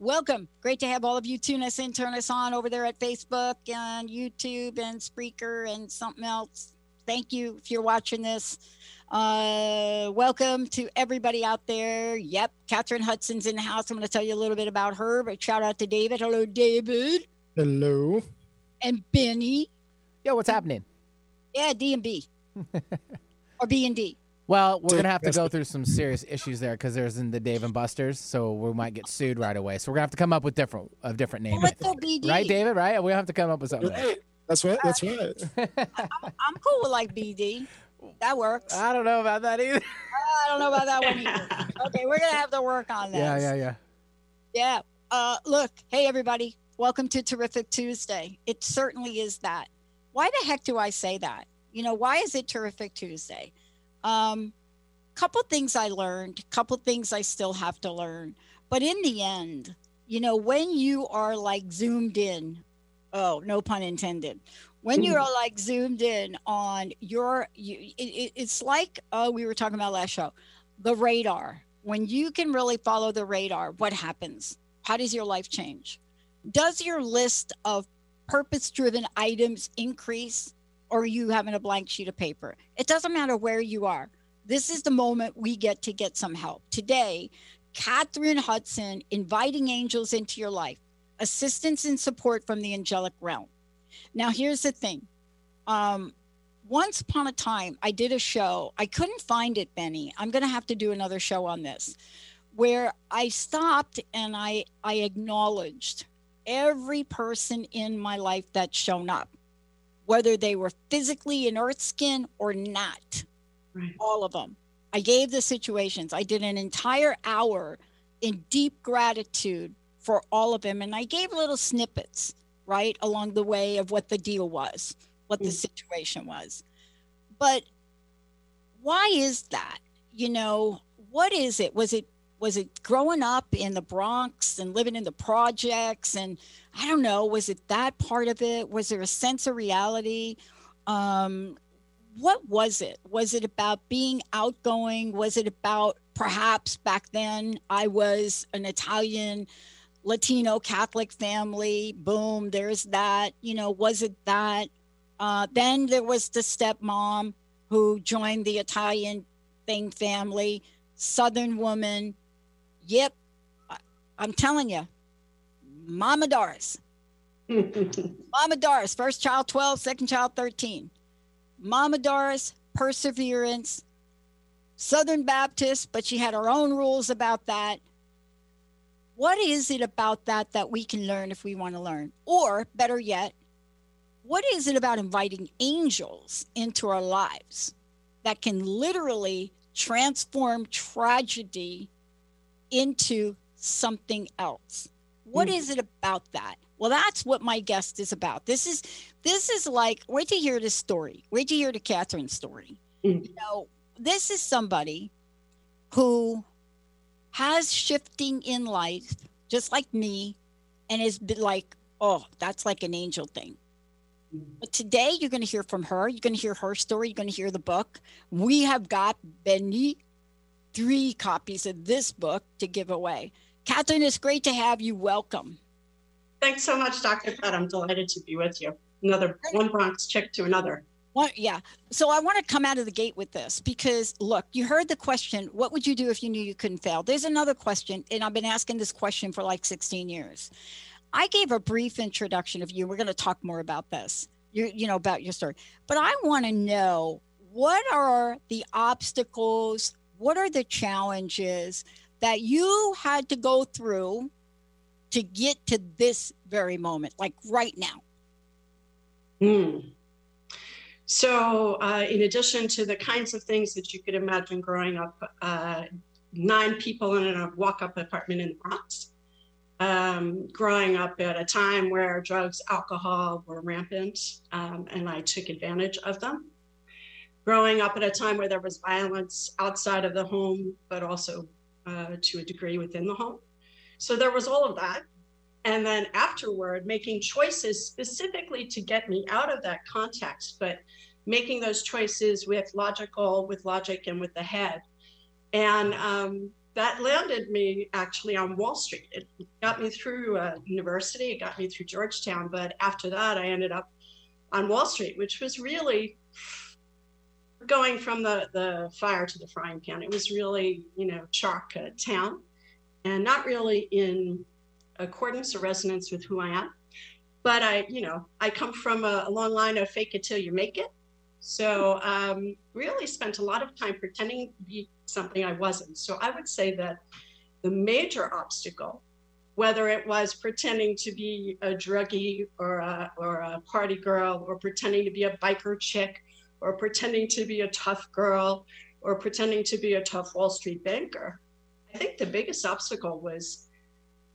Welcome. Great to have all of you tune us in, turn us on over there at Facebook and YouTube and Spreaker and something else. Thank you if you're watching this. Uh, welcome to everybody out there. Yep, Kathryn Hudson's in the house. I'm going to tell you a little bit about her, but shout out to David. Hello, David. Hello. And Benny. Yo, what's happening? Yeah, D and B. or B and D. Well, we're gonna have to go through some serious issues there because there's in the Dave and Buster's, so we might get sued right away. So we're gonna have to come up with different a different name, Well, let's go BD. right, David? Right? We have to come up with something. Right. That's right. That's right. I'm cool with like BD. That works. I don't know about that either. I don't know about that one either. Okay, we're gonna have to work on this. Yeah, yeah, yeah. Yeah. Uh, look, hey everybody, welcome to Terrific Tuesday. It certainly is that. Why the heck do I say that? You know, why is it Terrific Tuesday? Um, couple things I learned, couple things I still have to learn. But in the end, you know, when you are like zoomed in, oh, no pun intended. When you are like zoomed in on your, you, it, it, it's like uh, we were talking about last show, the radar. When you can really follow the radar, what happens? How does your life change? Does your list of purpose driven items increase or you having a blank sheet of paper? It doesn't matter where you are. This is the moment we get to get some help. Today, Kathryn Hudson inviting angels into your life, assistance and support from the angelic realm. Now, here's the thing. Um, once upon a time, I did a show. I couldn't find it, Benny. I'm going to have to do another show on this, where I stopped and I I acknowledged every person in my life that's shown up, whether they were physically in earth skin or not. Right. All of them. I gave the situations. I did an entire hour in deep gratitude for all of them, and I gave little snippets right along the way of what the deal was, what the Mm. situation was. But why is that? You know, what is it? Was it was it growing up in the Bronx and living in the projects and I don't know, was it that part of it? Was there a sense of reality? Um what was it? Was it about being outgoing? Was it about perhaps back then I was an Italian Latino Catholic family? Boom, there's that. You know, was it that? Uh, then there was the stepmom who joined the Italian thing family, Southern woman. Yep, I- I'm telling you, Mama Doris. Mama Doris, first child 12, second child 13. Mama Doris, perseverance, Southern Baptist, but she had her own rules about that. What is it about that that we can learn if we want to learn? Or better yet, what is it about inviting angels into our lives that can literally transform tragedy into something else? What Mm. is it about that? Well, that's what my guest is about. This is this is like wait to hear this story. Wait to hear the Kathryn story. Mm. You know, this is somebody who has shifting in life, just like me, and has been like, oh, that's like an angel thing. But today you're going to hear from her. You're going to hear her story. You're going to hear the book. We have got Benny three copies of this book to give away. Kathryn, it's great to have you. Welcome. Thanks so much, Dr. Pat. I'm delighted to be with you. Another one Bronx chick to another. What, yeah. So I want to come out of the gate with this because look, you heard the question, what would you do if you knew you couldn't fail? There's another question, and I've been asking this question for like 16 years. I gave a brief introduction of you. We're going to talk more about this, you, you know, about your story. But I want to know what are the obstacles? What are the challenges that you had to go through to get to this very moment, like right now? Hmm. So, uh, in addition to the kinds of things that you could imagine growing up, uh, nine people in a walk up apartment in the Bronx, um, growing up at a time where drugs, alcohol were rampant, um, and I took advantage of them. Growing up at a time where there was violence outside of the home, but also uh, to a degree within the home. So there was all of that. And then afterward, making choices specifically to get me out of that context, but making those choices with logical, with logic, and with the head. And um, that landed me actually on Wall Street. It got me through uh, university, it got me through Georgetown, but after that, I ended up on Wall Street, which was really going from the, the fire to the frying pan. It was really, you know, chalk uh, town and not really in accordance or resonance with who I am. But I, you know, I come from a, a long line of fake it till you make it. So um, really spent a lot of time pretending to be something I wasn't. So I would say that the major obstacle, whether it was pretending to be a druggie or a, or a party girl or pretending to be a biker chick or pretending to be a tough girl or pretending to be a tough Wall Street banker, I think the biggest obstacle was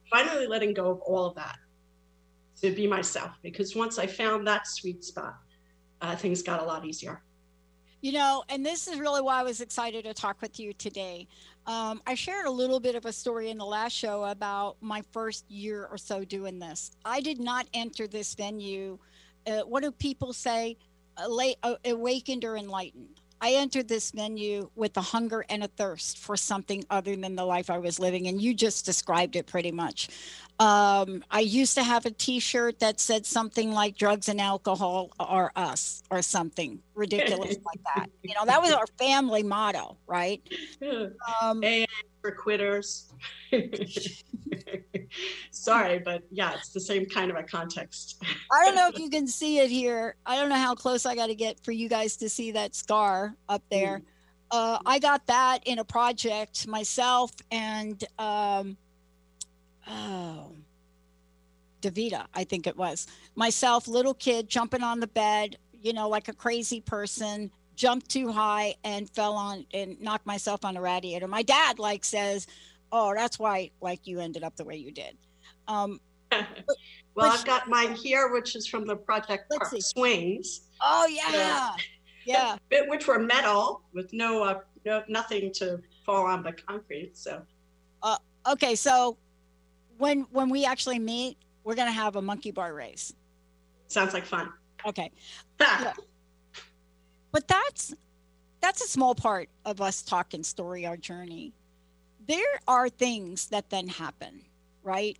finally letting go of all of that to be myself. Because once I found that sweet spot, uh, things got a lot easier. You know, and this is really why I was excited to talk with you today. Um, I shared a little bit of a story in the last show about my first year or so doing this. I did not enter this venue. Uh, what do people say? Awakened or enlightened. I entered this venue with a hunger and a thirst for something other than the life I was living. And you just described it pretty much. Um, I used to have a t shirt that said something like drugs and alcohol are us or something ridiculous like that. You know, that was our family motto, right? Um, AA for quitters. Sorry, but yeah, it's the same kind of a context. I don't know if you can see it here. I don't know how close I got to get for you guys to see that scar up there. Mm. Uh, I got that in a project myself and um, oh, Davita, I think it was myself, little kid jumping on the bed, you know, like a crazy person, jumped too high and fell on and knocked myself on a radiator. My dad like says, "Oh, that's why like you ended up the way you did." Um, but, well, I've got mine here, which is from the Project Park Swings. Oh yeah, yeah. Which were metal with no, uh, no nothing to fall on but concrete. So. Uh, okay, so when when we actually meet, we're gonna have a monkey bar race. Sounds like fun. Okay. yeah. But that's that's a small part of us talking story our journey. There are things that then happen, right?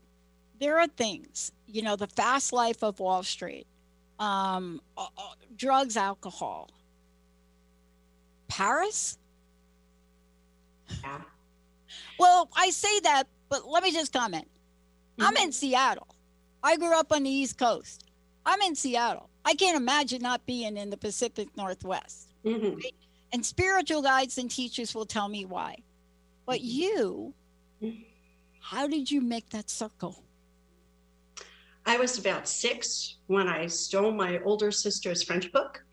there are things, you know, the fast life of Wall Street, um, uh, uh, drugs, alcohol. Paris? Yeah. Well, I say that, but let me just comment. Mm-hmm. I'm in Seattle. I grew up on the East Coast. I'm in Seattle. I can't imagine not being in the Pacific Northwest. Mm-hmm. Right? And spiritual guides and teachers will tell me why. But mm-hmm. you, how did you make that circle? I was about six when I stole my older sister's French book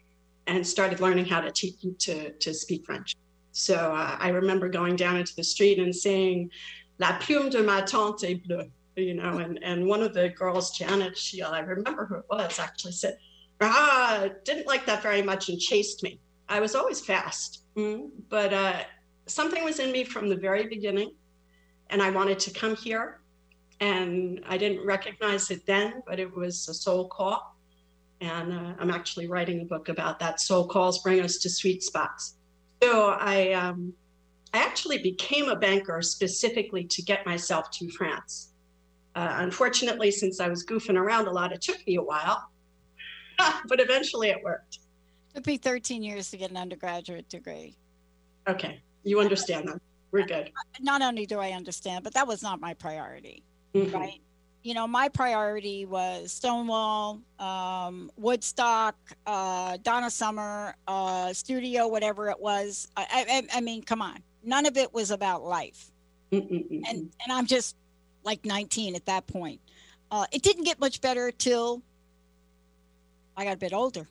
and started learning how to teach to, to speak French. So uh, I remember going down into the street and saying, La plume de ma tante est bleue, you know, and, and one of the girls, Janet, she, I remember who it was, actually said, ah, didn't like that very much and chased me. I was always fast, mm-hmm. but uh, something was in me from the very beginning, and I wanted to come here and I didn't recognize it then, but it was a soul call. And uh, I'm actually writing a book about that. Soul calls bring us to sweet spots. So I, um, I actually became a banker specifically to get myself to France. Uh, unfortunately, since I was goofing around a lot, it took me a while, but eventually it worked. It took me 13 years to get an undergraduate degree. Okay, you understand that. We're good. Not only do I understand, but that was not my priority mm-hmm. right? You know, my priority was Stonewall, um, Woodstock, uh, Donna Summer, uh, studio, whatever it was. I, I, I mean, come on. None of it was about life. Mm-mm-mm. and and I'm just like 19 at that point. Uh, it didn't get much better till I got a bit older,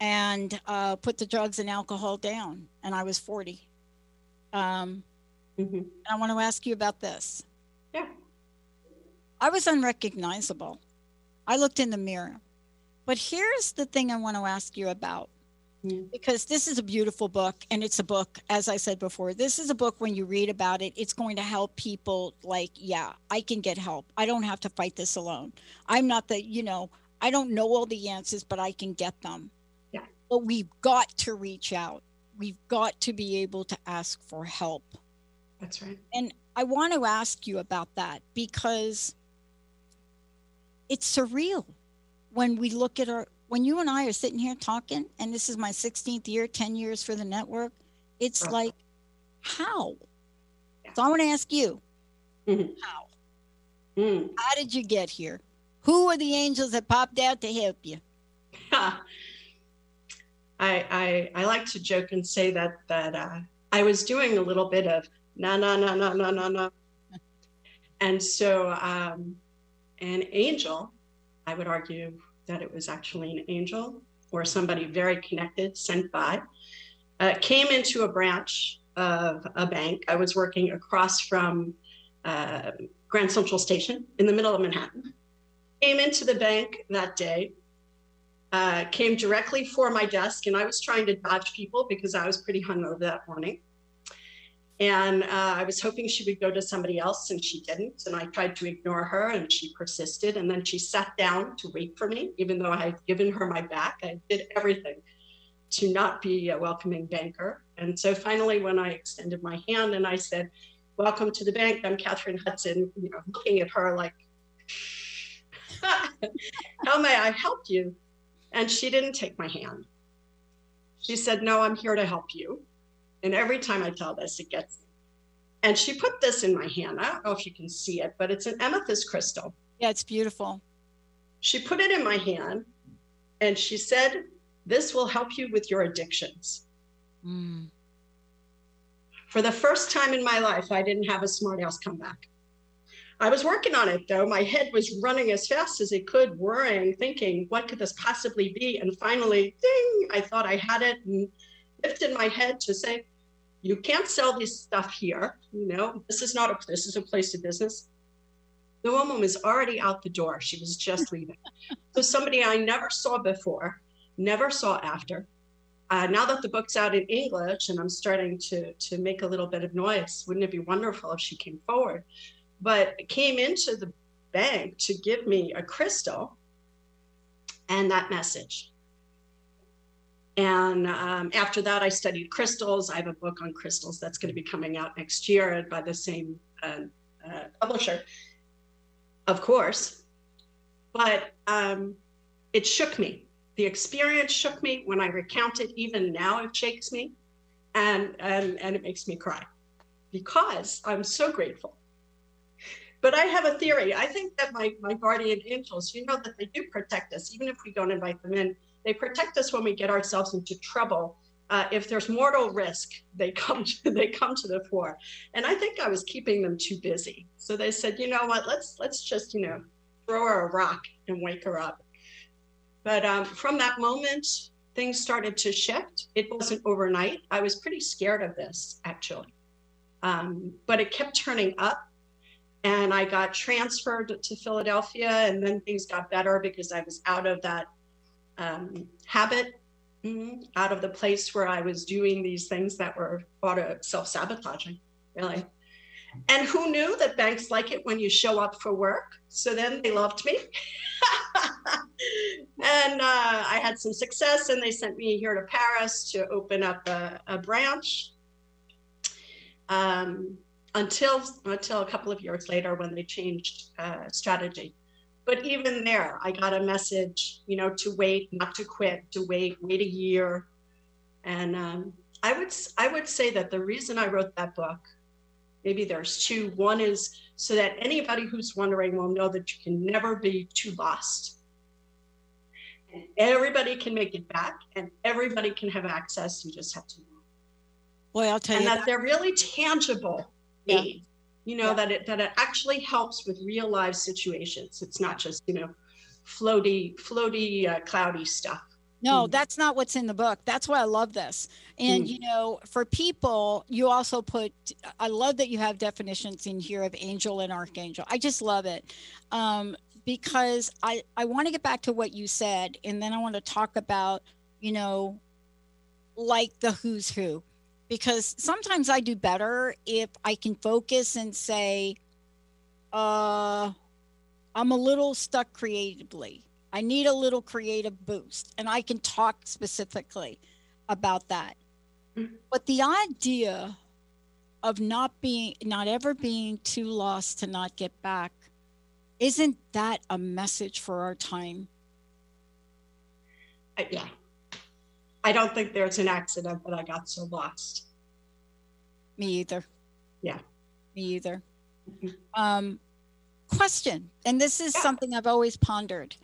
and uh, put the drugs and alcohol down, and I was 40. Um, Mhm. and I want to ask you about this. Yeah. I was unrecognizable. I looked in the mirror, but here's the thing I want to ask you about Mm. because this is a beautiful book and it's a book as i said before this is a book when you read about it it's going to help people like yeah i can get help i don't have to fight this alone i'm not the you know i don't know all the answers but i can get them Yeah. but we've got to reach out we've got to be able to ask for help That's right. and I want to ask you about that because it's surreal when we look at our, when you and I are sitting here talking, and this is my 16th year, 10 years for the network. It's Uh-huh. like, how? Yeah. So I want to ask you, Mhm. how? Mm. How did you get here? Who are the angels that popped out to help you? I, I I like to joke and say that that uh, I was doing a little bit of na na na na na na na, and so um, an angel, I would argue that it was actually an angel or somebody very connected sent by, uh, came into a branch of a bank. I was working across from uh, Grand Central Station in the middle of Manhattan. Came into the bank that day uh, came directly for my desk, and I was trying to dodge people because I was pretty hungover that morning. And uh, I was hoping she would go to somebody else, and she didn't. And I tried to ignore her, and she persisted. And then she sat down to wait for me, even though I had given her my back. I did everything to not be a welcoming banker. And so finally, when I extended my hand and I said, "Welcome to the bank. I'm Kathryn Hudson," you know, looking at her like, "How may I help you?" And she didn't take my hand. She said, No, I'm here to help you. And every time I tell this, it gets. And she put this in my hand. I don't know if you can see it, but it's an amethyst crystal. Yeah, it's beautiful. She put it in my hand and she said, This will help you with your addictions. Mm. For the first time in my life, I didn't have a smart ass come back. I was working on it though. My head was running as fast as it could, worrying, thinking, what could this possibly be? And finally, ding, I thought I had it and lifted my head to say, you can't sell this stuff here. You know, this is not a this is a place of business. The woman was already out the door. She was just leaving. so somebody I never saw before, never saw after. Uh, now that the book's out in English and I'm starting to to make a little bit of noise, wouldn't it be wonderful if she came forward? But came into the bank to give me a crystal and that message. And um, after that, I studied crystals. I have a book on crystals that's going to be coming out next year by the same uh, uh, publisher, of course. But um, it shook me. The experience shook me. When I recount it, even now, it shakes me, and and and it makes me cry because I'm so grateful. But I have a theory. I think that my my guardian angels, you know, that they do protect us, even if we don't invite them in they protect us when we get ourselves into trouble. Uh, if there's mortal risk, they come to, they come to the fore. And I think I was keeping them too busy. So they said, you know what? Let's let's just you know throw her a rock and wake her up. But um, from that moment, things started to shift. It wasn't overnight. I was pretty scared of this actually, um, but it kept turning up. And I got transferred to Philadelphia, and then things got better because I was out of that um, habit mm, out of the place where I was doing these things that were auto self sabotaging, really. And who knew that banks like it when you show up for work? So then they loved me. and uh, I had some success, and they sent me here to Paris to open up a, a branch. Um, until until a couple of years later, when they changed uh, strategy. But even there i got a message you know to wait not to quit to wait wait a year. And um, i would i would say that the reason i wrote that book maybe there's two. One is so that anybody who's wondering will know that you can never be too lost. And everybody can make it back and everybody can have access. You just have to know. Boy, I'll tell and you. that they're really tangible Yeah. aids You know Yeah. that it that it actually helps with real life situations. It's not just you know floaty, floaty, uh, cloudy stuff. No, Mm. that's not what's in the book. That's why I love this. And Mm. you know, for people, you also put I love that you have definitions in here of angel and archangel. I just love it. Um because I I want to get back to what you said and then I want to talk about, you know, like the who's who because sometimes I do better if I can focus and say uh I'm a little stuck creatively. I need a little creative boost, and I can talk specifically about that. Mhm. But the idea of not being, not ever being too lost to not get back, isn't that a message for our time? I, yeah, I don't think there's an accident that I got so lost. Me either. Yeah. Me either. Mhm. Um, question, and this is Yeah. something I've always pondered.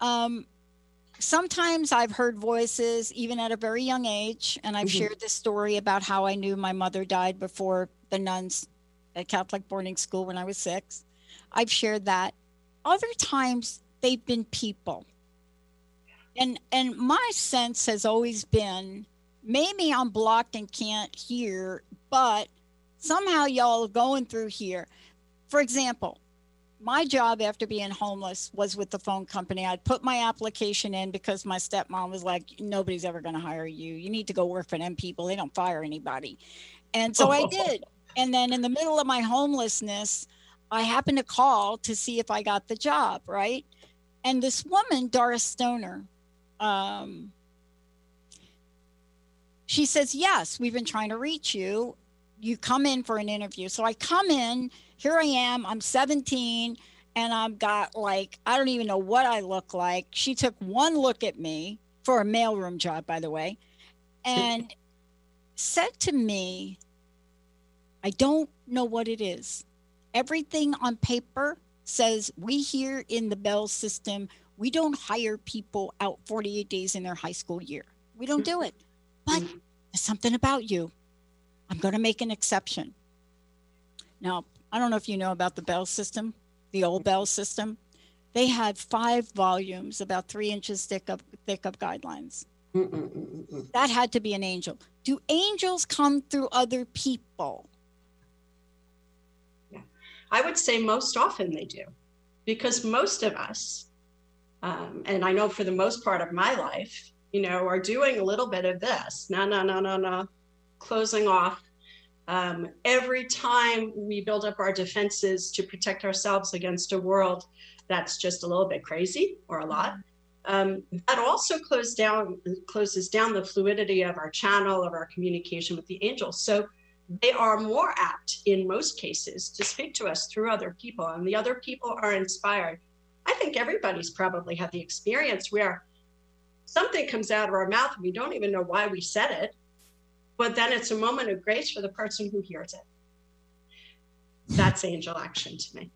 Um, sometimes I've heard voices, even at a very young age, and I've Mhm. shared this story about how I knew my mother died before the nuns at Catholic boarding school when I was six. I've shared that. Other times they've been people. And and my sense has always been maybe I'm blocked and can't hear, but somehow y'all are going through here. For example, my job after being homeless was with the phone company. I'd put my application in because my stepmom was like, nobody's ever going to hire you. You need to go work for them people. They don't fire anybody. And so I did. And then in the middle of my homelessness, I happened to call to see if I got the job, right? And this woman, Doris Stoner, um, she says, Yes, we've been trying to reach you. You come in for an interview. So I come in, here I am, I'm 17, and I've got like, I don't even know what I look like. She took one look at me for a mailroom job, by the way, and said to me, I don't know what it is. Everything on paper says we here in the Bell system, we don't hire people out 48 days in their high school year. We don't do it. But Mhm. there's something about you. I'm going to make an exception. Now, I don't know if you know about the Bell system, the old Bell system. They had five volumes, about three inches thick of, thick of guidelines. That had to be an angel. Do angels come through other people? Yeah. I would say most often they do, because most of us, um, and I know for the most part of my life, you know, are doing a little bit of this. No, no, no, no, no. Closing off. Um, every time we build up our defenses to protect ourselves against a world that's just a little bit crazy or a lot, um, that also closes down closes down the fluidity of our channel of our communication with the angels. So they are more apt in most cases to speak to us through other people and the other people are inspired i think everybody's probably had the experience where something comes out of our mouth and we don't even know why we said it but then it's a moment of grace for the person who hears it that's angel action to me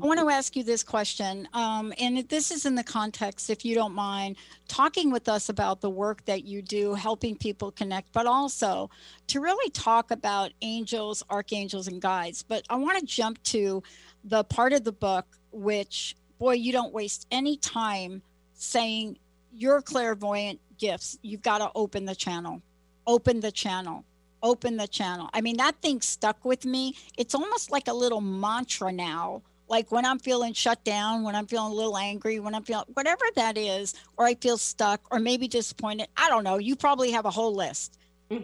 I want to ask you this question, um, and this is in the context, if you don't mind, talking with us about the work that you do, helping people connect, but also to really talk about angels, archangels, and guides. But I want to jump to the part of the book which, boy, you don't waste any time saying your clairvoyant gifts. You've got to open the channel, open the channel. Open the channel. I mean, that thing stuck with me. It's almost like a little mantra now like when I'm feeling shut down, when I'm feeling a little angry, when I'm feeling whatever that is, or I feel stuck, or maybe disappointed. I don't know. You probably have a whole list.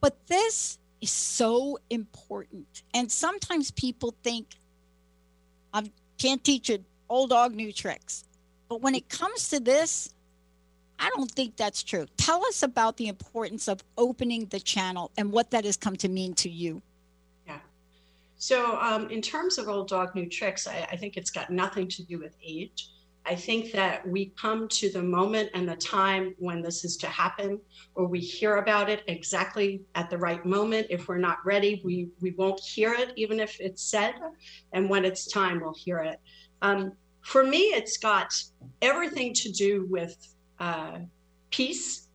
But this is so important. And sometimes people think I can't teach it old dog new tricks. But when it comes to this, I don't think that's true. Tell us about the importance of opening the channel and what that has come to mean to you. Yeah. So, um, in terms of old dog, new tricks, I, I think it's got nothing to do with age. I think that we come to the moment and the time when this is to happen, or we hear about it exactly at the right moment. If we're not ready, we, we won't hear it, even if it's said. And when it's time, we'll hear it. Um, for me, it's got everything to do with uh, peace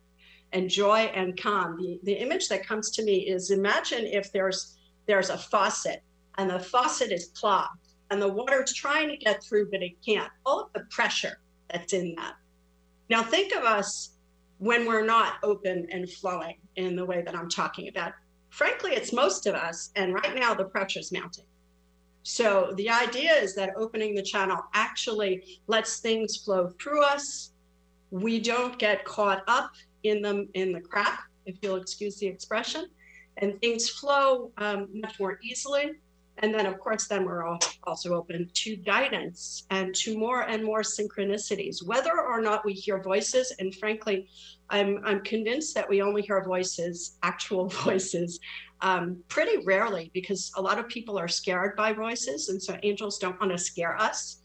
and joy and calm. The, the image that comes to me is imagine if there's there's a faucet and the faucet is clogged and the water's trying to get through, but it can't. All of the pressure that's in that. Now, think of us when we're not open and flowing in the way that I'm talking about. Frankly, it's most of us, and right now the pressure's mounting. So, the idea is that opening the channel actually lets things flow through us. We don't get caught up in them in the crap, if you'll excuse the expression, and things flow um, much more easily and then, of course, then we're also open to guidance and to more and more synchronicities, whether or not we hear voices. And frankly, I'm, I'm convinced that we only hear voices, actual voices, um, pretty rarely because a lot of people are scared by voices. And so angels don't want to scare us.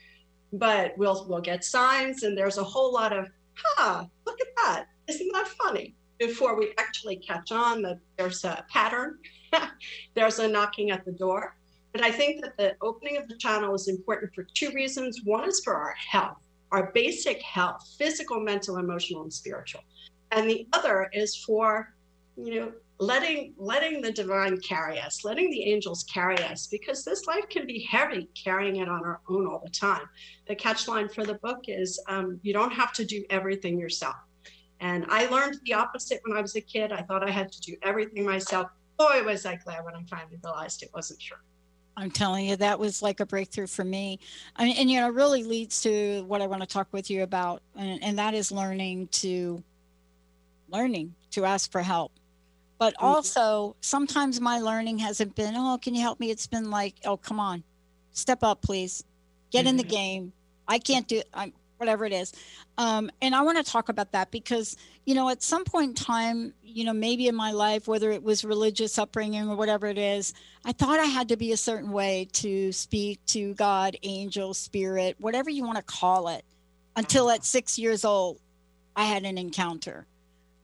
But we'll, we'll get signs, and there's a whole lot of, huh, look at that. Isn't that funny? Before we actually catch on that there's a pattern, there's a knocking at the door but I think that the opening of the channel is important for two reasons. One is for our health, our basic health, physical, mental, emotional, and spiritual. And the other is for, you know, letting letting the divine carry us, letting the angels carry us, because this life can be heavy carrying it on our own all the time. The catch line for the book is um, you don't have to do everything yourself. And I learned the opposite when I was a kid. I thought I had to do everything myself. Boy, was I glad when I finally realized it wasn't true. I'm telling you, that was like a breakthrough for me. I mean, and you know, really leads to what I want to talk with you about, and, and that is learning to learning to ask for help. But mm-hmm. also, sometimes my learning hasn't been, oh, can you help me? It's been like, oh, come on, step up, please, get mm-hmm. in the mm-hmm. game. I can't do. I'm whatever it is. Um, and I want to talk about that because, you know, at some point in time, you know, maybe in my life, whether it was religious upbringing or whatever it is, I thought I had to be a certain way to speak to God, angel, spirit, whatever you want to call it. Until at six years old, I had an encounter.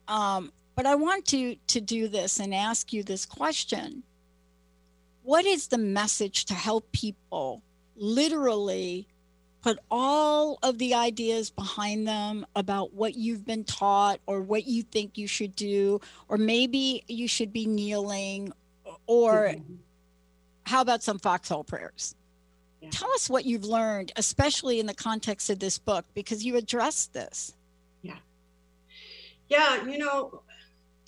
Um, but I want to to do this and ask you this question: What is the message to help people literally put all of the ideas behind them about what you've been taught or what you think you should do or maybe you should be kneeling or mm-hmm. how about some foxhole prayers? Yeah. tell us what you've learned especially in the context of this book because you addressed this. Yeah. Yeah you know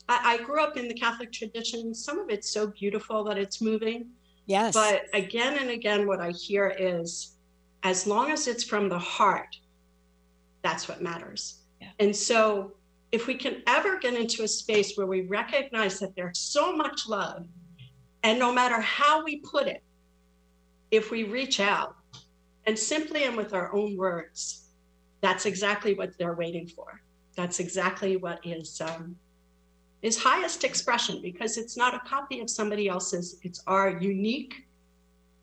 I, I grew up in the catholic tradition. Some of it's so beautiful that it's moving. Yes. But again and again what i hear is as long as it's from the heart, that's what matters. Yeah. And so, if we can ever get into a space where we recognize that there's so much love, and no matter how we put it, if we reach out and simply and with our own words, that's exactly what they're waiting for. That's exactly what is um, is highest expression because it's not a copy of somebody else's. It's our unique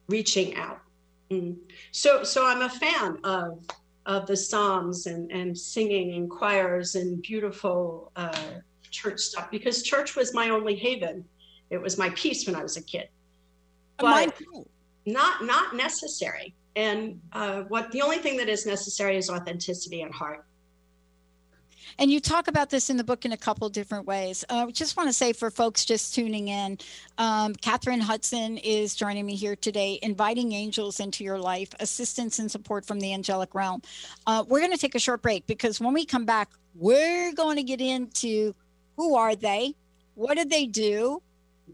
reaching out. Mm. So, so I'm a fan of of the psalms and and singing and choirs and beautiful uh, church stuff because church was my only haven. It was my peace when I was a kid, but not not necessary. And uh, what the only thing that is necessary is authenticity and heart. And you talk about this in the book in a couple different ways. I uh, just want to say for folks just tuning in, um, Kathryn Hudson is joining me here today, inviting angels into your life, assistance and support from the angelic realm. Uh, we're going to take a short break because when we come back, we're going to get into who are they? What do they do?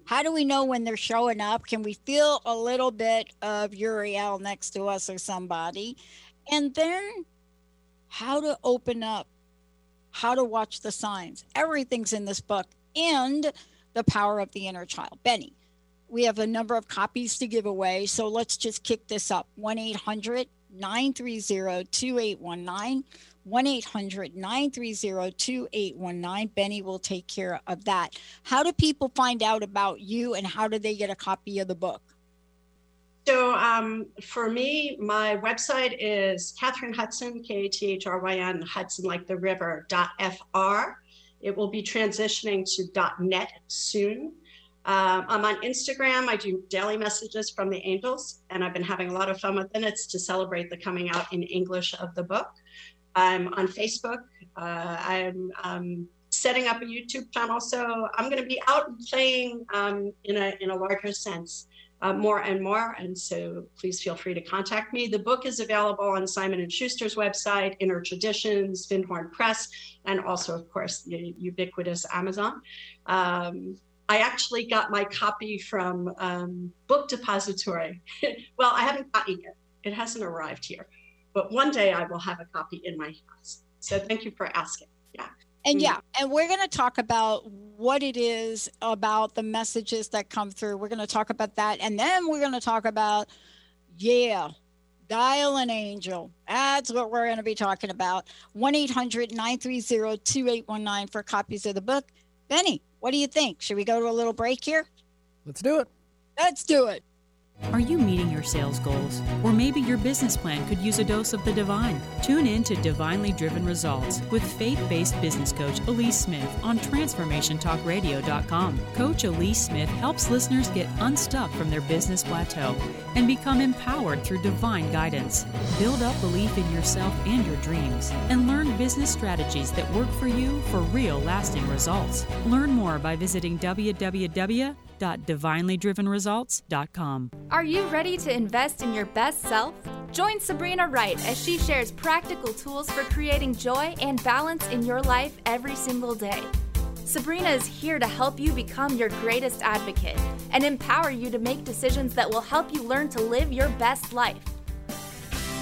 How do we know when they're showing up? Can we feel a little bit of Uriel next to us or somebody? And then how to open up how to watch the signs. Everything's in this book and the power of the inner child. Benny, we have a number of copies to give away. So let's just kick this up 1 800 930 2819. 1 800 930 2819. Benny will take care of that. How do people find out about you and how do they get a copy of the book? So um, for me, my website is Kathryn Hudson, K A T H R Y N, Hudson like the river, dot FR. It will be transitioning to dot net soon. Um, I'm on Instagram. I do daily messages from the angels, and I've been having a lot of fun with it. It's to celebrate the coming out in English of the book. I'm on Facebook. Uh, I'm um, setting up a YouTube channel, so I'm going to be out and playing um, in a in a larger sense uh, more and more. And so please feel free to contact me. The book is available on Simon & Schuster's website, Inner Traditions, Findhorn Press, and also, of course, the ubiquitous Amazon. Um, I actually got my copy from um, Book Depository. well, I haven't gotten it. Yet, it hasn't arrived here. But one day I will have a copy in my house. So thank you for asking. Yeah. And mm-hmm. yeah, and we're going to talk about what it is about the messages that come through. We're going to talk about that. And then we're going to talk about, yeah, dial an angel. That's what we're going to be talking about. 1 800 930 2819 for copies of the book. Benny, what do you think? Should we go to a little break here? Let's do it. Let's do it. Are you meeting your sales goals? Or maybe your business plan could use a dose of the divine? Tune in to Divinely Driven Results with faith based business coach Elise Smith on TransformationTalkRadio.com. Coach Elise Smith helps listeners get unstuck from their business plateau and become empowered through divine guidance. Build up belief in yourself and your dreams, and learn business strategies that work for you for real lasting results. Learn more by visiting www www.divinelydrivenresults.com. Are you ready to invest in your best self? Join Sabrina Wright as she shares practical tools for creating joy and balance in your life every single day. Sabrina is here to help you become your greatest advocate and empower you to make decisions that will help you learn to live your best life.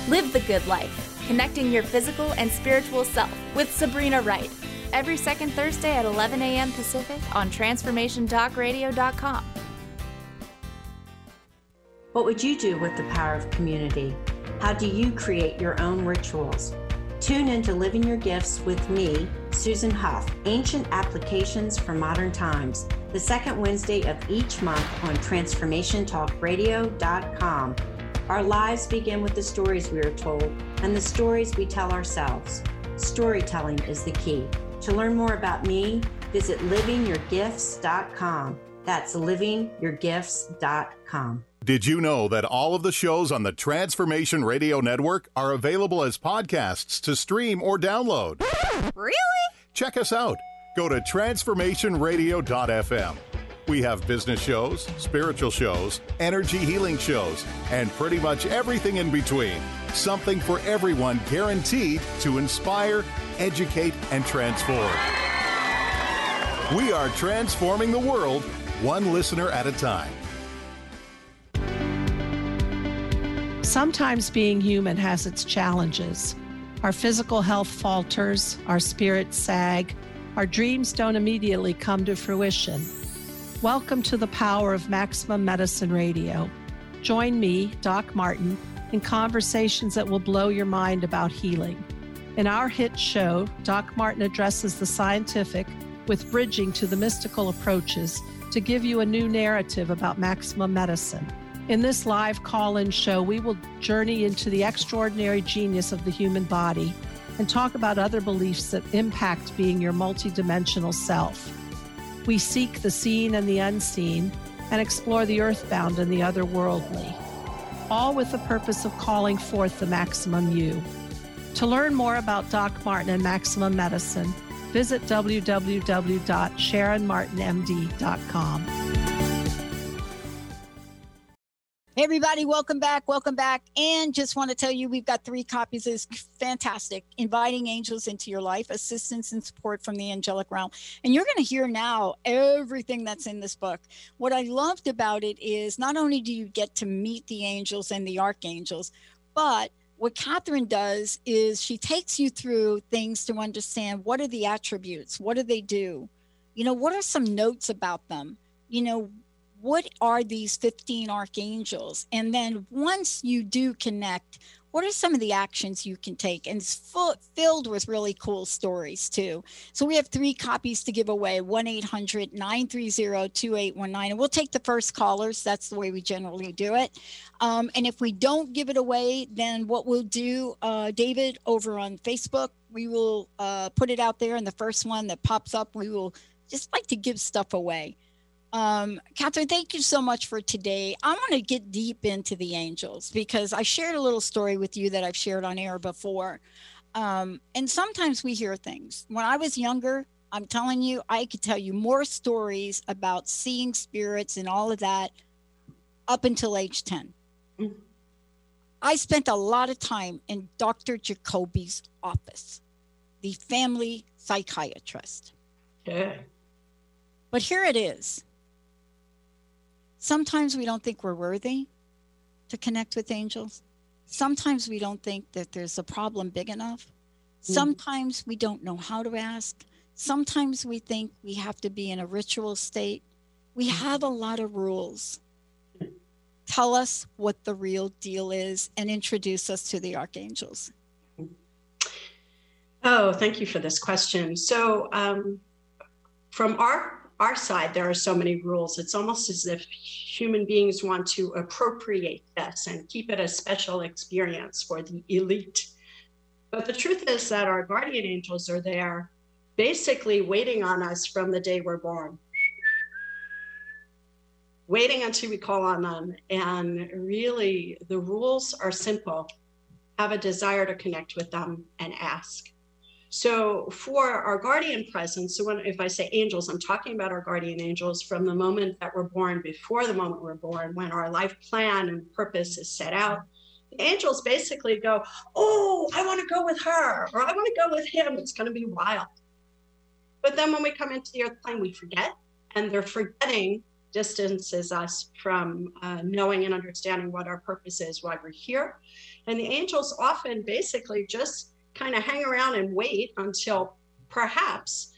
Live the good life, connecting your physical and spiritual self with Sabrina Wright every second Thursday at 11 a.m. Pacific on TransformationTalkRadio.com. What would you do with the power of community? How do you create your own rituals? Tune in to Living Your Gifts with me, Susan Huff, Ancient Applications for Modern Times, the second Wednesday of each month on TransformationTalkRadio.com. Our lives begin with the stories we are told and the stories we tell ourselves. Storytelling is the key. To learn more about me, visit livingyourgifts.com. That's livingyourgifts.com. Did you know that all of the shows on the Transformation Radio Network are available as podcasts to stream or download? Really? Check us out. Go to transformationradio.fm. We have business shows, spiritual shows, energy healing shows, and pretty much everything in between. Something for everyone guaranteed to inspire, educate, and transform. We are transforming the world one listener at a time. Sometimes being human has its challenges. Our physical health falters, our spirits sag, our dreams don't immediately come to fruition. Welcome to the power of Maximum Medicine Radio. Join me, Doc Martin, in conversations that will blow your mind about healing. In our hit show, Doc Martin addresses the scientific with bridging to the mystical approaches to give you a new narrative about maximum medicine. In this live call in show, we will journey into the extraordinary genius of the human body and talk about other beliefs that impact being your multidimensional self. We seek the seen and the unseen and explore the earthbound and the otherworldly, all with the purpose of calling forth the maximum you. To learn more about Doc Martin and Maximum Medicine, visit www.sharonmartinmd.com. Hey everybody, welcome back. Welcome back. And just want to tell you we've got three copies of this fantastic Inviting Angels into Your Life, Assistance and Support from the Angelic Realm. And you're going to hear now everything that's in this book. What I loved about it is not only do you get to meet the angels and the archangels, but what Kathryn does is she takes you through things to understand what are the attributes, what do they do, you know, what are some notes about them, you know, what are these 15 archangels? And then once you do connect, what are some of the actions you can take? And it's full, filled with really cool stories too. So we have three copies to give away 1 800 930 2819. And we'll take the first callers. That's the way we generally do it. Um, and if we don't give it away, then what we'll do, uh, David, over on Facebook, we will uh, put it out there. And the first one that pops up, we will just like to give stuff away. Um, Kathryn, thank you so much for today. I want to get deep into the angels because I shared a little story with you that I've shared on air before. Um, and sometimes we hear things. When I was younger, I'm telling you, I could tell you more stories about seeing spirits and all of that up until age 10. Mhm. I spent a lot of time in Dr. Jacoby's office, the family psychiatrist. Okay. But here it is. Sometimes we don't think we're worthy to connect with angels. Sometimes we don't think that there's a problem big enough. Sometimes we don't know how to ask. Sometimes we think we have to be in a ritual state. We have a lot of rules. Tell us what the real deal is and introduce us to the archangels. Oh, thank you for this question. So, um, from our our side, there are so many rules. It's almost as if human beings want to appropriate this and keep it a special experience for the elite. But the truth is that our guardian angels are there, basically waiting on us from the day we're born. Waiting until we call on them. And really, the rules are simple have a desire to connect with them and ask. So for our guardian presence, so when if I say angels, I'm talking about our guardian angels from the moment that we're born, before the moment we're born, when our life plan and purpose is set out. The angels basically go, Oh, I want to go with her, or I want to go with him. It's going to be wild. But then when we come into the earth plane, we forget, and they're forgetting distances us from uh, knowing and understanding what our purpose is, why we're here. And the angels often basically just kind of hang around and wait until perhaps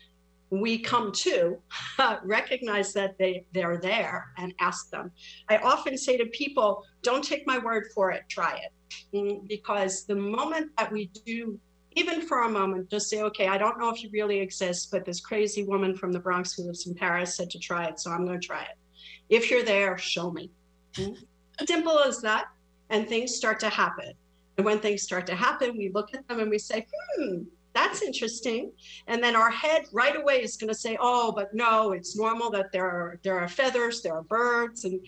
we come to uh, recognize that they, they're there and ask them. I often say to people, don't take my word for it, try it. Mm, Because the moment that we do, even for a moment, just say, okay, I don't know if you really exist, but this crazy woman from the Bronx who lives in Paris said to try it, so I'm going to try it. If you're there, show me. Mm. Simple as that. And things start to happen. And when things start to happen, we look at them and we say, hmm, that's interesting. And then our head right away is going to say, oh, but no, it's normal that there are there are feathers, there are birds, and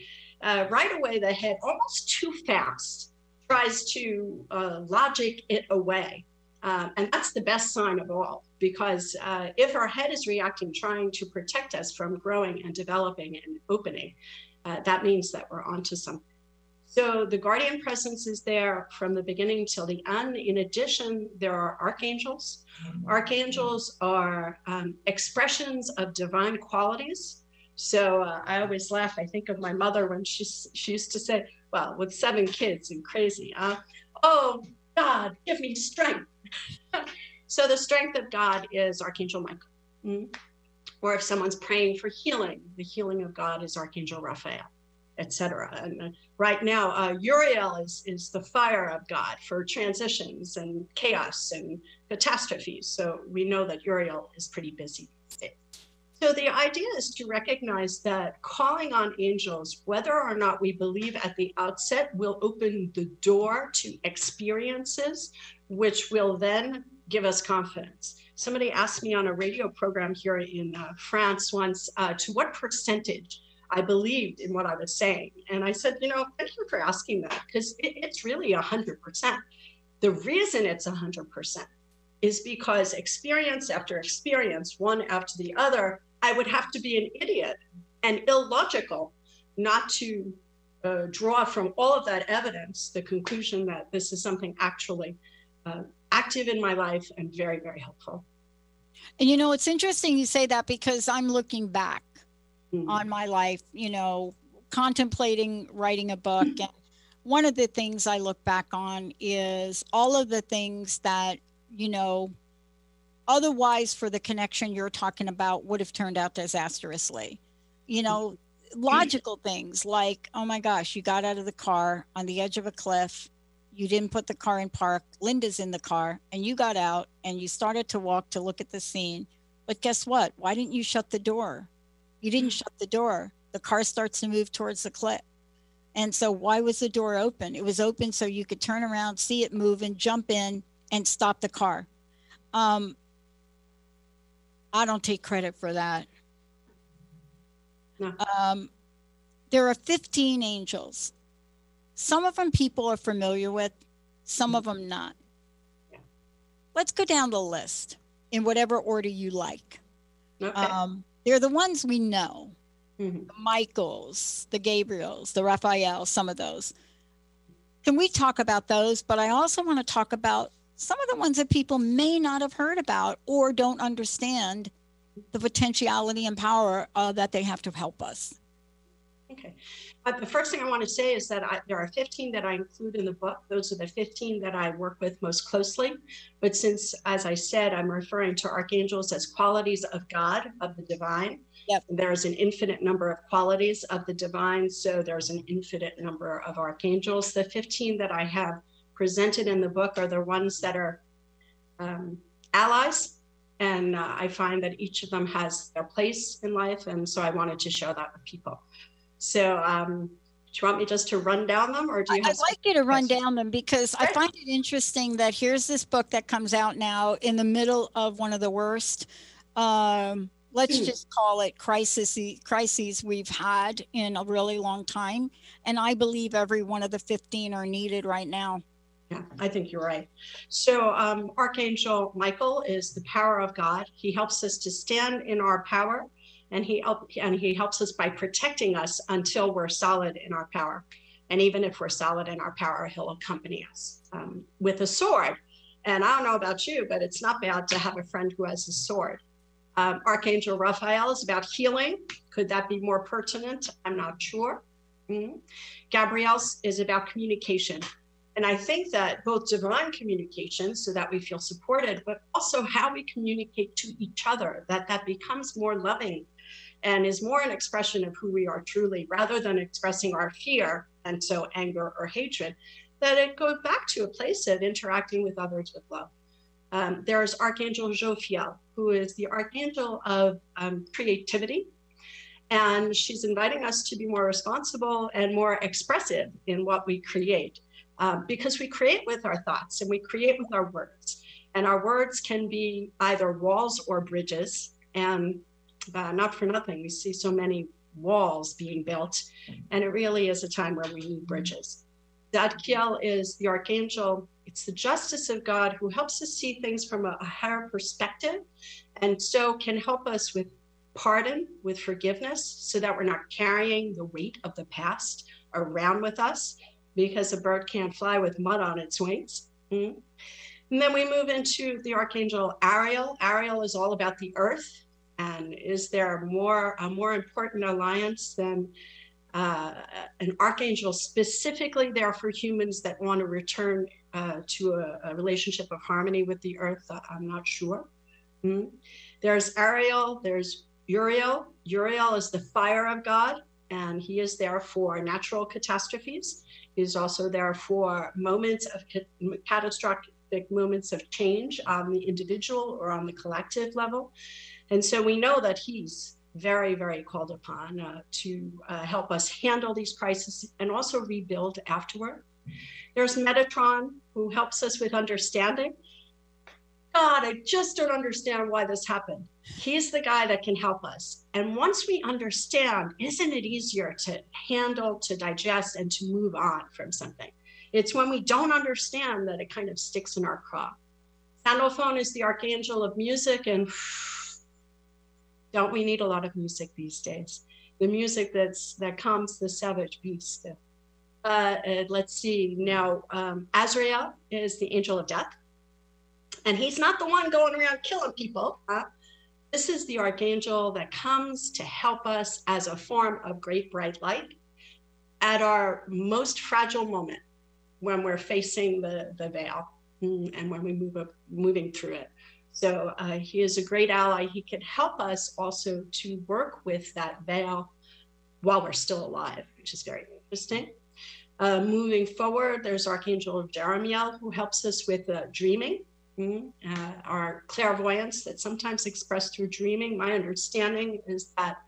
uh, right away the head, almost too fast, tries to uh, logic it away. Um, and that's the best sign of all, because uh, if our head is reacting, trying to protect us from growing and developing and opening, uh, that means that we're onto something. So the guardian presence is there from the beginning till the end. In addition, there are archangels. Archangels are um, expressions of divine qualities. So uh, I always laugh. I think of my mother when she she used to say, "Well, with seven kids and crazy, uh, oh God, give me strength." so the strength of God is Archangel Michael. Mm. Or if someone's praying for healing, the healing of God is Archangel Raphael etc. And uh, right now, uh, Uriel is is the fire of God for transitions and chaos and catastrophes. So we know that Uriel is pretty busy. So the idea is to recognize that calling on angels, whether or not we believe at the outset, will open the door to experiences, which will then give us confidence. Somebody asked me on a radio program here in uh, France once, uh, to what percentage I believed in what I was saying. And I said, you know, thank you for asking that because it, it's really 100%. The reason it's 100% is because experience after experience, one after the other, I would have to be an idiot and illogical not to uh, draw from all of that evidence the conclusion that this is something actually uh, active in my life and very, very helpful. And you know, it's interesting you say that because I'm looking back Mhm. on my life, you know, contemplating writing a book. And one of the things I look back on is all of the things that, you know, otherwise for the connection you're talking about would have turned out disastrously. You know, logical things like, oh my gosh, you got out of the car on the edge of a cliff. You didn't put the car in park. Linda's in the car, and you got out and you started to walk to look at the scene. But guess what? Why didn't you shut the door? You didn't shut the door. The car starts to move towards the cliff. And so, why was the door open? It was open so you could turn around, see it move, and jump in, and stop the car. Um, I don't take credit for that. No. Um, there are 15 angels. Some of them people are familiar with, some of them not. Yeah. Let's go down the list in whatever order you like. Okay. Um, they're the ones we know. mm-hmm. the Michaels, the Gabriels, the Raphael, some of those. Can we talk about those? But I also want to talk about some of the ones that people may not have heard about or don't understand the potentiality and power uh, that they have to help us. Okay. But the first thing I want to say is that I, there are 15 that I include in the book. Those are the 15 that I work with most closely. But since, as I said, I'm referring to archangels as qualities of God, of the divine, Yep. There's an infinite number of qualities of the divine, so there's an infinite number of archangels. The 15 that I have presented in the book are the ones that are um, allies, and uh, I find that each of them has their place in life, and so I wanted to share that with people. So, um, do you want me just to run down them, or do you? I'd like you to run down them because I find it interesting that here's this book that comes out now in the middle of one of the worst. Um, let's hmm. just call it crises crises we've had in a really long time and i believe every one of the 15 are needed right now. Yeah i think you're right. So um, archangel michael is the power of god. He helps us to stand in our power and he help, and he helps us by protecting us until we're solid in our power and even if we're solid in our power he'll accompany us um, with a sword and i don't know about you but it's not bad to have a friend who has a sword um, Archangel Raphael is about healing. Could that be more pertinent? I'm not sure. Mm-hmm. Gabriel is about communication. And I think that both divine communication, so that we feel supported, but also how we communicate to each other, that that becomes more loving and is more an expression of who we are truly, rather than expressing our fear and so anger or hatred, that it goes back to a place of interacting with others with love. Um, there's Archangel Jophiel, who is the archangel of um, creativity. And she's inviting us to be more responsible and more expressive in what we create. Uh, because we create with our thoughts and we create with our words. And our words can be either walls or bridges. And uh, not for nothing, we see so many walls being built. And it really is a time where we need bridges. Zadkiel is the archangel it's the justice of God who helps us see things from a, a higher perspective and so can help us with pardon, with forgiveness, so that we're not carrying the weight of the past around with us because a bird can't fly with mud on its wings. Mm-hmm. And then we move into the archangel Ariel. Ariel is all about the earth. And is there more a more important alliance than uh, an archangel specifically there for humans that want to return uh, to a, a, relationship of harmony with the earth? Uh, I'm not sure. Mm-hmm. There's Ariel, there's Uriel. Uriel is the fire of God, and he is there for natural catastrophes. He's also there for moments of ca- catastrophic moments of change on the individual or on the collective level. And so we know that he's very, very called upon uh, to uh, help us handle these crises and also rebuild afterward. There's Metatron, who helps us with understanding. God, I just don't understand why this happened. He's the guy that can help us. And once we understand, isn't it easier to handle, to digest, and to move on from something? It's when we don't understand that it kind of sticks in our craw. Sandalphon is the archangel of music, and don't we need a lot of music these days? The music that's that calms the savage beast. Uh, uh, let's see. Now, um, Azrael is the angel of death, and he's not the one going around killing people. Uh, this is the archangel that comes to help us as a form of great bright light at our most fragile moment when we're facing the, the veil mm, and when we move up, moving through it. So uh, he is a great ally. He can help us also to work with that veil while we're still alive, which is very interesting. Uh, moving forward, there's Archangel Jeremiel, who helps us with uh, dreaming, uh, our clairvoyance that's sometimes expressed through dreaming. My understanding is that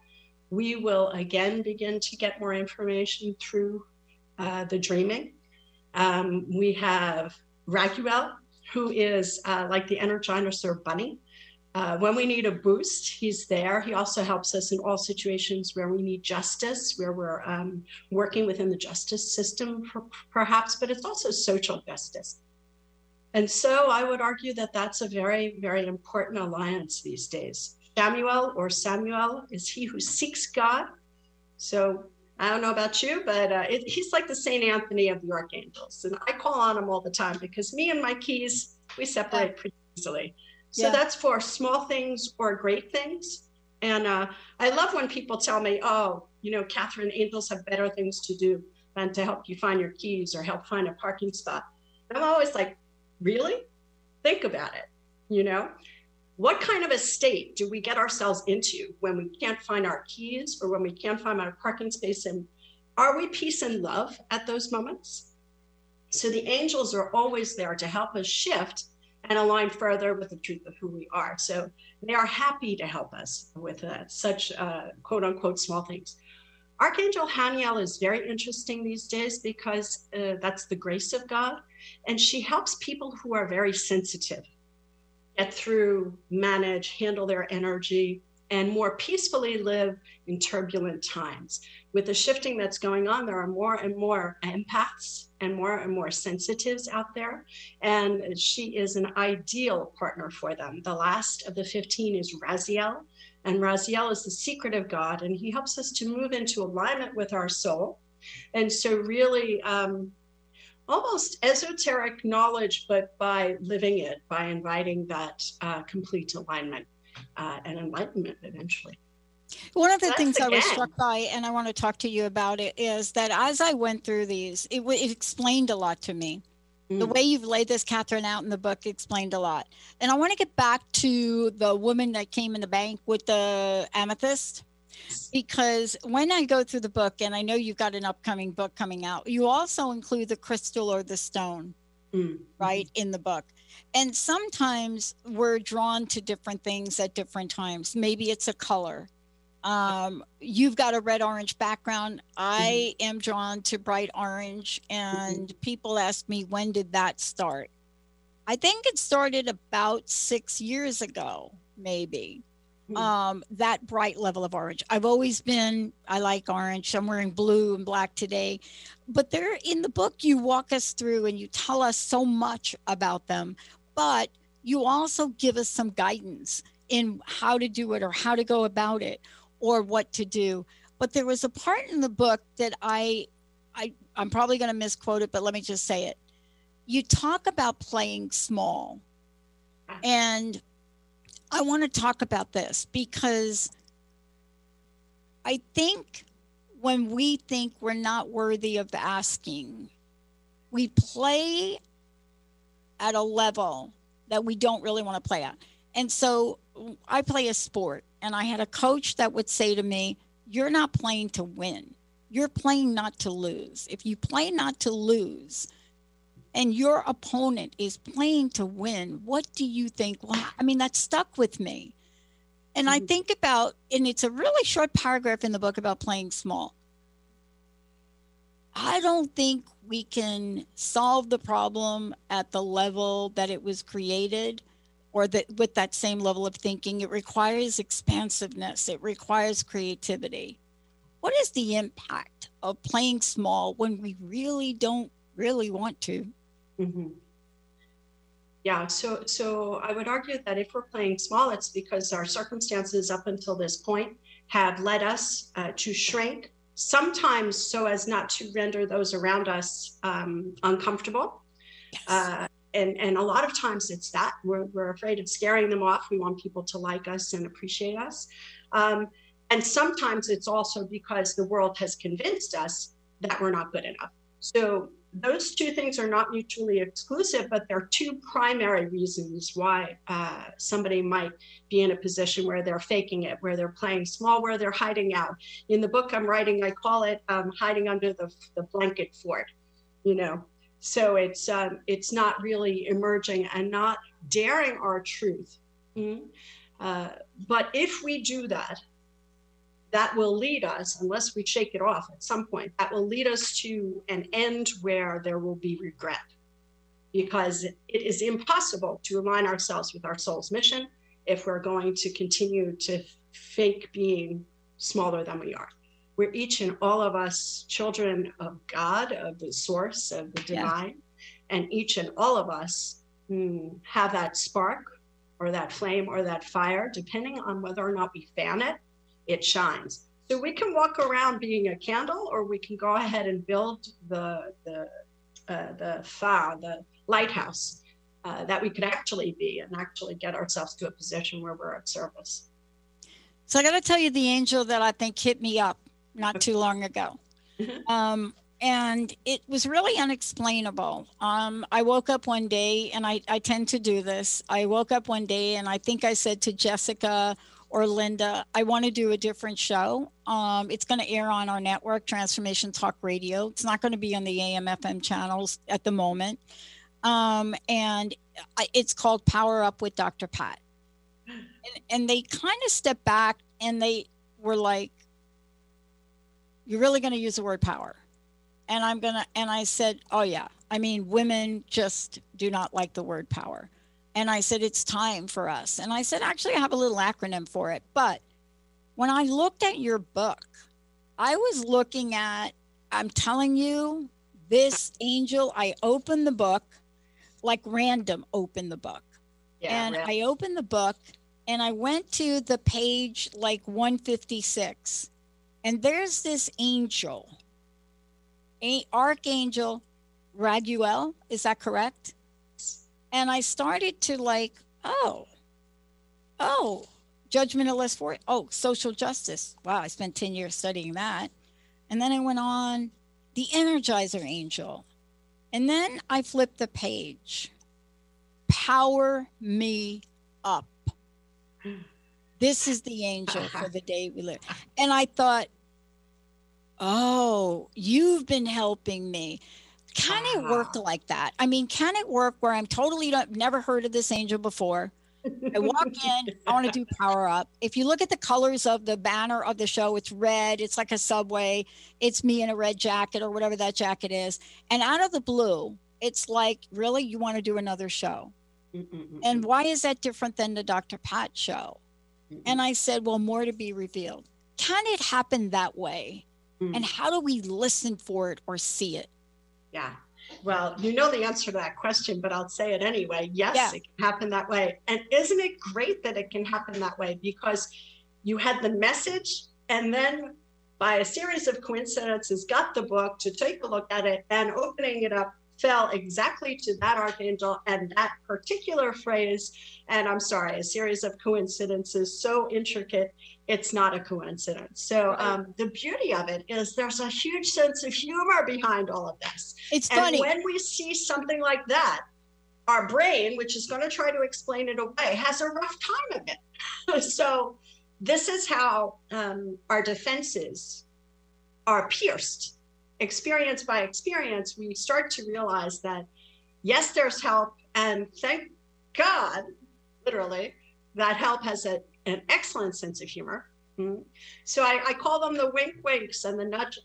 we will again begin to get more information through uh, the dreaming. Um, we have Raguel, who is uh, like the Energizer bunny. Uh, when we need a boost, he's there. He also helps us in all situations where we need justice, where we're um, working within the justice system, per- perhaps, but it's also social justice. And so I would argue that that's a very, very important alliance these days. Chamuel or Chamuel is he who seeks God. So I don't know about you, but uh, it, he's like the Saint Anthony of the archangels, and I call on him all the time because me and my keys we separate pretty easily. So Yeah. that's for small things or great things. And uh, I love when people tell me, "Oh, you know, Kathryn, angels have better things to do than to help you find your keys or help find a parking spot." And I'm always like, "Really? Think about it. You know, what kind of a state do we get ourselves into when we can't find our keys or when we can't find our parking space? And are we peace and love at those moments? So the angels are always there to help us shift and align further with the truth of who we are. So they are happy to help us with uh, such uh, quote unquote small things. Archangel Haniel is very interesting these days because uh, that's the grace of God. And she helps people who are very sensitive get through, manage, handle their energy, and more peacefully live in turbulent times. With the shifting that's going on, there are more and more empaths and more and more sensitives out there. And she is an ideal partner for them. The last of the 15 is Raziel. And Raziel is the secret of God, and he helps us to move into alignment with our soul. And so, really, um, almost esoteric knowledge, but by living it, by inviting that uh, complete alignment uh, and enlightenment eventually. One of the That's things I was struck by, and I want to talk to you about it, is that as I went through these, it, w- it explained a lot to me. The Mm. way you've laid this, Kathryn, out in the book explained a lot. And I want to get back to the woman that came in the bank with the amethyst, because when I go through the book, and I know you've got an upcoming book coming out, you also include the crystal or the stone Mm. right in the book. And sometimes we're drawn to different things at different times. Maybe it's a color. Um, you've got a red orange background. I am drawn to bright orange and people ask me when did that start? I think it started about six years ago maybe um, that bright level of orange. I've always been, I like orange. I'm wearing blue and black today. But there in the book, you walk us through and you tell us so much about them, but you also give us some guidance in how to do it or how to go about it or what to do. But there was a part in the book that I, I I'm probably going to misquote it, but let me just say it. You talk about playing small. And I want to talk about this because I think when we think we're not worthy of asking, we play at a level that we don't really want to play at. And so I play a sport, and I had a coach that would say to me, You're not playing to win, you're playing not to lose. If you play not to lose, and your opponent is playing to win, what do you think? Well, I mean, that stuck with me. And I mm-hmm. think about, and it's a really short paragraph in the book about playing small. I don't think we can solve the problem at the level that it was created or that with that same level of thinking. It requires expansiveness, it requires creativity. What is the impact of playing small when we really don't really want to? Mhm. Yeah, so so I would argue that if we're playing small, it's because our circumstances up until this point have led us uh, to shrink, sometimes so as not to render those around us um, uncomfortable. Uh, and, and a lot of times it's that we're, we're afraid of scaring them off. We want people to like us and appreciate us. Um, and sometimes it's also because the world has convinced us that we're not good enough. So those two things are not mutually exclusive, but they're two primary reasons why uh, somebody might be in a position where they're faking it, where they're playing small, where they're hiding out. In the book I'm writing, I call it um, hiding under the, the blanket fort, you know. So it's um, it's not really emerging and not daring our truth. Mm. Uh, but if we do that, that will lead us, unless we shake it off at some point, that will lead us to an end where there will be regret. Because it is impossible to align ourselves with our soul's mission if we're going to continue to fake being smaller than we are. We're each and all of us children of God, of the source, of the Yeah. divine. And each and all of us mm, have that spark or that flame or that fire, depending on whether or not we fan it it shines. So we can walk around being a candle, or we can go ahead and build the the uh, the phare, the lighthouse uh, that we could actually be, and actually get ourselves to a position where we're of service. So I got to tell you the angel that I think hit me up not too long ago. Mm-hmm. Um, and it was really unexplainable. Um, I woke up one day, and I, I tend to do this. I woke up one day, and I think I said to Jessica or Linda, I want to do a different show. Um, it's going to air on our network, Transformation Talk Radio. It's not going to be on the AM FM channels at the moment. Um, and I, it's called Power Up with Dr. Pat. And, and they kind of stepped back and they were like, You're really going to use the word power? And I'm going to, and I said, Oh, yeah. I mean, women just do not like the word power. And I said, It's time for us. And I said, Actually, I have a little acronym for it. But when I looked at your book, I was looking at, I'm telling you, this angel, I opened the book like random, opened the book. Yeah, and random. I opened the book and I went to the page like 156. And there's this angel, a- Archangel Raguel. Is that correct? And I started to like, oh, oh, judgment of less for oh, social justice. Wow, I spent 10 years studying that. And then I went on the Energizer Angel. And then I flipped the page. Power me up. This is the angel for the day we live. And I thought, oh, you've been helping me. Can it uh-huh. work like that? I mean, can it work where I'm totally not, never heard of this angel before? I walk in, I want to do power up. If you look at the colors of the banner of the show, it's red, it's like a subway, it's me in a red jacket or whatever that jacket is. And out of the blue, it's like, really, you want to do another show? And why is that different than the Dr. Pat show? And I said, well, more to be revealed. Can it happen that way? And mm. how do we listen for it or see it? Yeah. Well, you know the answer to that question, but I'll say it anyway. Yes, Yeah. it can happen that way. And isn't it great that it can happen that way? Because you had the message, and then by a series of coincidences, got the book to take a look at it, and opening it up fell exactly to that archangel and that particular phrase. And I'm sorry, a series of coincidences so intricate, it's not a coincidence. So um, the beauty of it is there's a huge sense of humor behind all of this. It's and funny. when we see something like that, our brain, which is going to try to explain it away, has a rough time of it. so this is how um, our defenses are pierced experience by experience, we start to realize that yes, there's help, and thank God, literally, that help has a, an excellent sense of humor. Mhm. So I, I call them the wink winks and the nudge.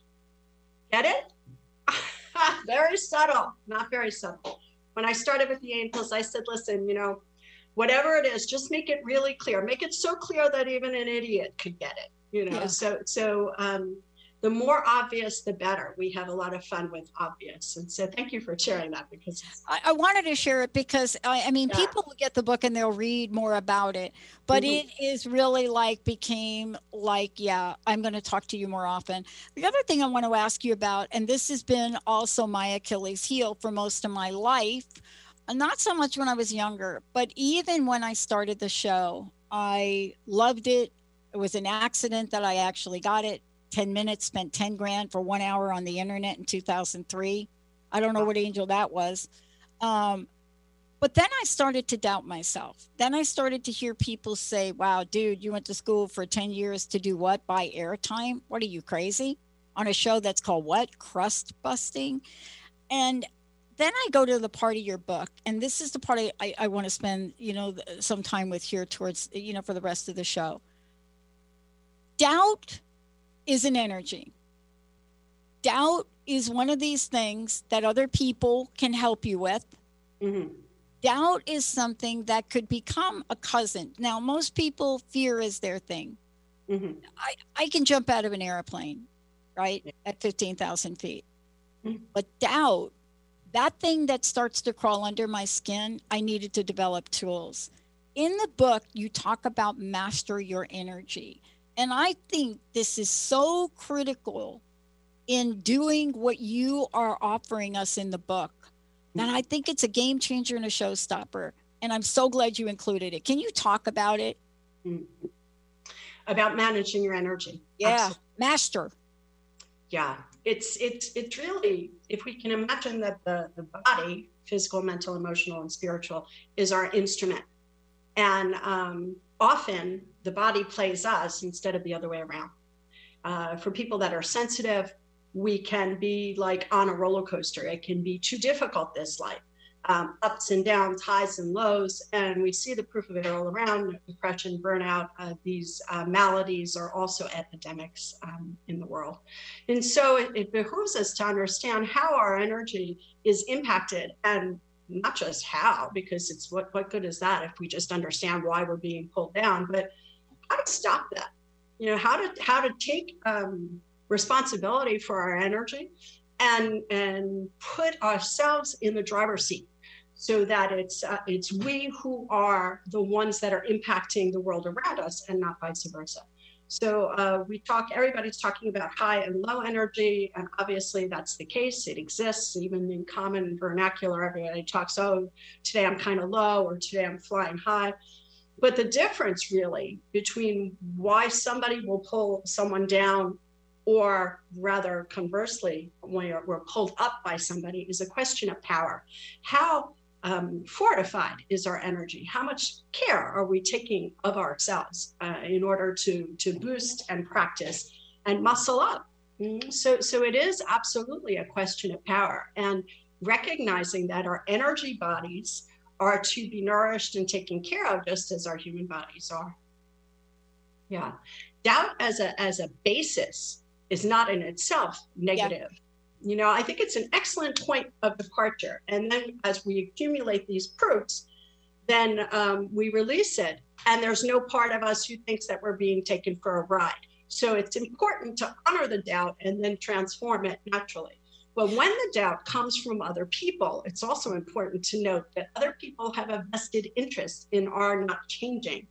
Get it? very subtle, not very subtle. When I started with the angels, I said, listen, you know, whatever it is, just make it really clear. Make it so clear that even an idiot could get it. You know, Yeah. so so um, the more obvious, the better. We have a lot of fun with obvious, and so thank you for sharing that because I, I wanted to share it because I, I mean, Yeah. people will get the book and they'll read more about it, but Mhm. it is really like became like, yeah, I'm going to talk to you more often. The other thing I want to ask you about, and this has been also my Achilles heel for most of my life, not so much when I was younger, but even when I started the show, I loved it. It was an accident that I actually got it. 10 minutes, spent 10 grand for one hour on the internet in 2003. I don't know what angel that was. Um, but then I started to doubt myself. Then I started to hear people say, wow, dude, you went to school for 10 years to do what? Buy airtime? What are you crazy? On a show that's called what? Crust busting. And then I go to the part of your book, and this is the part I, I, I want to spend, you know, some time with here towards, you know, for the rest of the show. Doubt is an energy. Doubt is one of these things that other people can help you with. Mhm. Doubt is something that could become a cousin. Now, most people, fear is their thing. Mhm. I, I can jump out of an airplane, right, at 15,000 feet. Mhm. But doubt, that thing that starts to crawl under my skin, I needed to develop tools. In the book, you talk about master your energy. And I think this is so critical in doing what you are offering us in the book that I think it's a game changer and a showstopper. And I'm so glad you included it. Can you talk about it? Mm-hmm. About managing your energy. Yeah, Absolutely. master. Yeah, it's it's it's really if we can imagine that the the body, physical, mental, emotional, and spiritual, is our instrument, and um, often the body plays us instead of the other way around. Uh, for people that are sensitive, we can be like on a roller coaster. It can be too difficult this life, um, ups and downs, highs and lows. And we see the proof of it all around depression, burnout. Uh, these uh, maladies are also epidemics um, in the world. And so it, it behooves us to understand how our energy is impacted and not just how, because it's what, what good is that if we just understand why we're being pulled down, but how to stop that. You know, how to how to take um, responsibility for our energy and and put ourselves in the driver's seat so that it's uh, it's we who are the ones that are impacting the world around us and not vice versa so uh, we talk everybody's talking about high and low energy and obviously that's the case. It exists even in common vernacular. Everybody talks oh today i'm kind of low or today i'm flying high. But the difference really between why somebody will pull someone down or rather conversely, when we're pulled up by somebody, is a question of power. How um, fortified is our energy? How much care are we taking of ourselves uh, in order to, to boost and practice and muscle up? Mm-hmm. So, so it is absolutely a question of power and recognizing that our energy bodies are to be nourished and taken care of just as our human bodies are. Yeah. Doubt as a, as a basis is not in itself negative. Yeah. You know, I think it's an excellent point of departure. And then as we accumulate these proofs, then um, we release it. And there's no part of us who thinks that we're being taken for a ride. So it's important to honor the doubt and then transform it naturally. But when the doubt comes from other people, it's also important to note that other people have a vested interest in our not changing.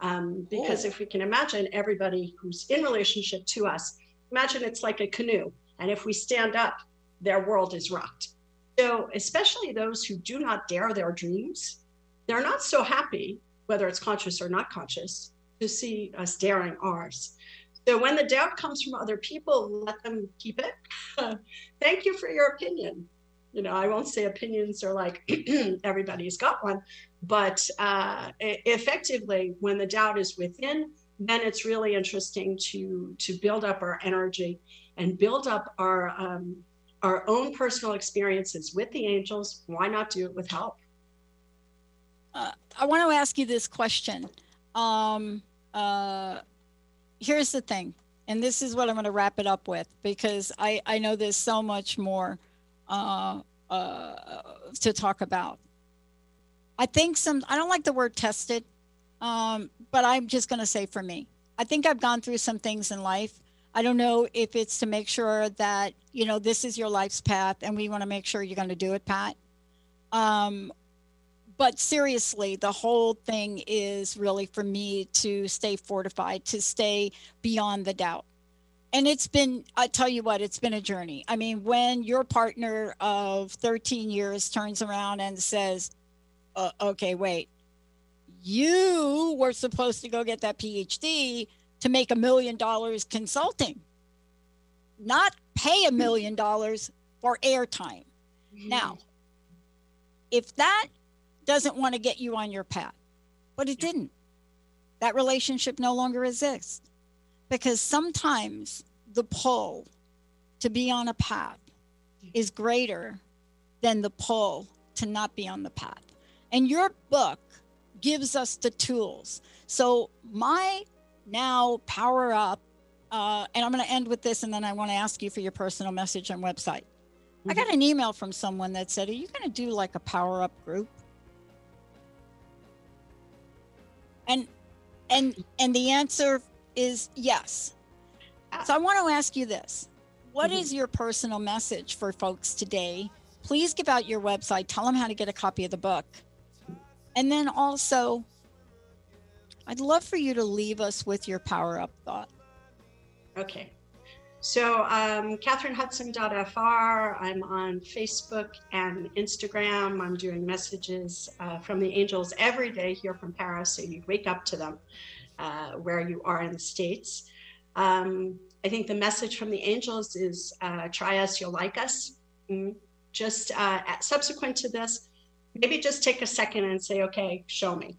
Um, because if we can imagine everybody who's in relationship to us imagine it's like a canoe. And if we stand up, their world is rocked. So, especially those who do not dare their dreams, they're not so happy, whether it's conscious or not conscious, to see us daring ours. So, when the doubt comes from other people, let them keep it. Thank you for your opinion. You know, I won't say opinions are like everybody's got one, but uh, effectively, when the doubt is within, then it's really interesting to to build up our energy and build up our um, our own personal experiences with the angels. Why not do it with help? Uh, I want to ask you this question. Um, uh, here's the thing, and this is what I'm going to wrap it up with because I I know there's so much more uh, uh to talk about. I think some I don't like the word tested um, but I'm just going to say for me, I think I've gone through some things in life. I don't know if it's to make sure that, you know, this is your life's path and we want to make sure you're going to do it, Pat. Um, but seriously, the whole thing is really for me to stay fortified, to stay beyond the doubt. And it's been, I tell you what, it's been a journey. I mean, when your partner of 13 years turns around and says, uh, okay, wait, you were supposed to go get that PhD to make a million dollars consulting, not pay a million dollars for airtime. Mm-hmm. Now, if that doesn't want to get you on your path, but it didn't, that relationship no longer exists because sometimes the pull to be on a path mm-hmm. is greater than the pull to not be on the path. And your book gives us the tools. So my now power up, uh, and I'm going to end with this, and then I want to ask you for your personal message and website. Mm-hmm. I got an email from someone that said, "Are you going to do like a power up group?" And and and the answer is yes. So I want to ask you this. What mm-hmm. is your personal message for folks today? Please give out your website. Tell them how to get a copy of the book. And then also, I'd love for you to leave us with your power up thought. Okay. So, um, KathrynHudson.fr. I'm on Facebook and Instagram. I'm doing messages uh, from the angels every day here from Paris. So you wake up to them uh, where you are in the States. Um, I think the message from the angels is uh, try us, you'll like us. Mm. Just uh, subsequent to this, maybe just take a second and say, okay, show me.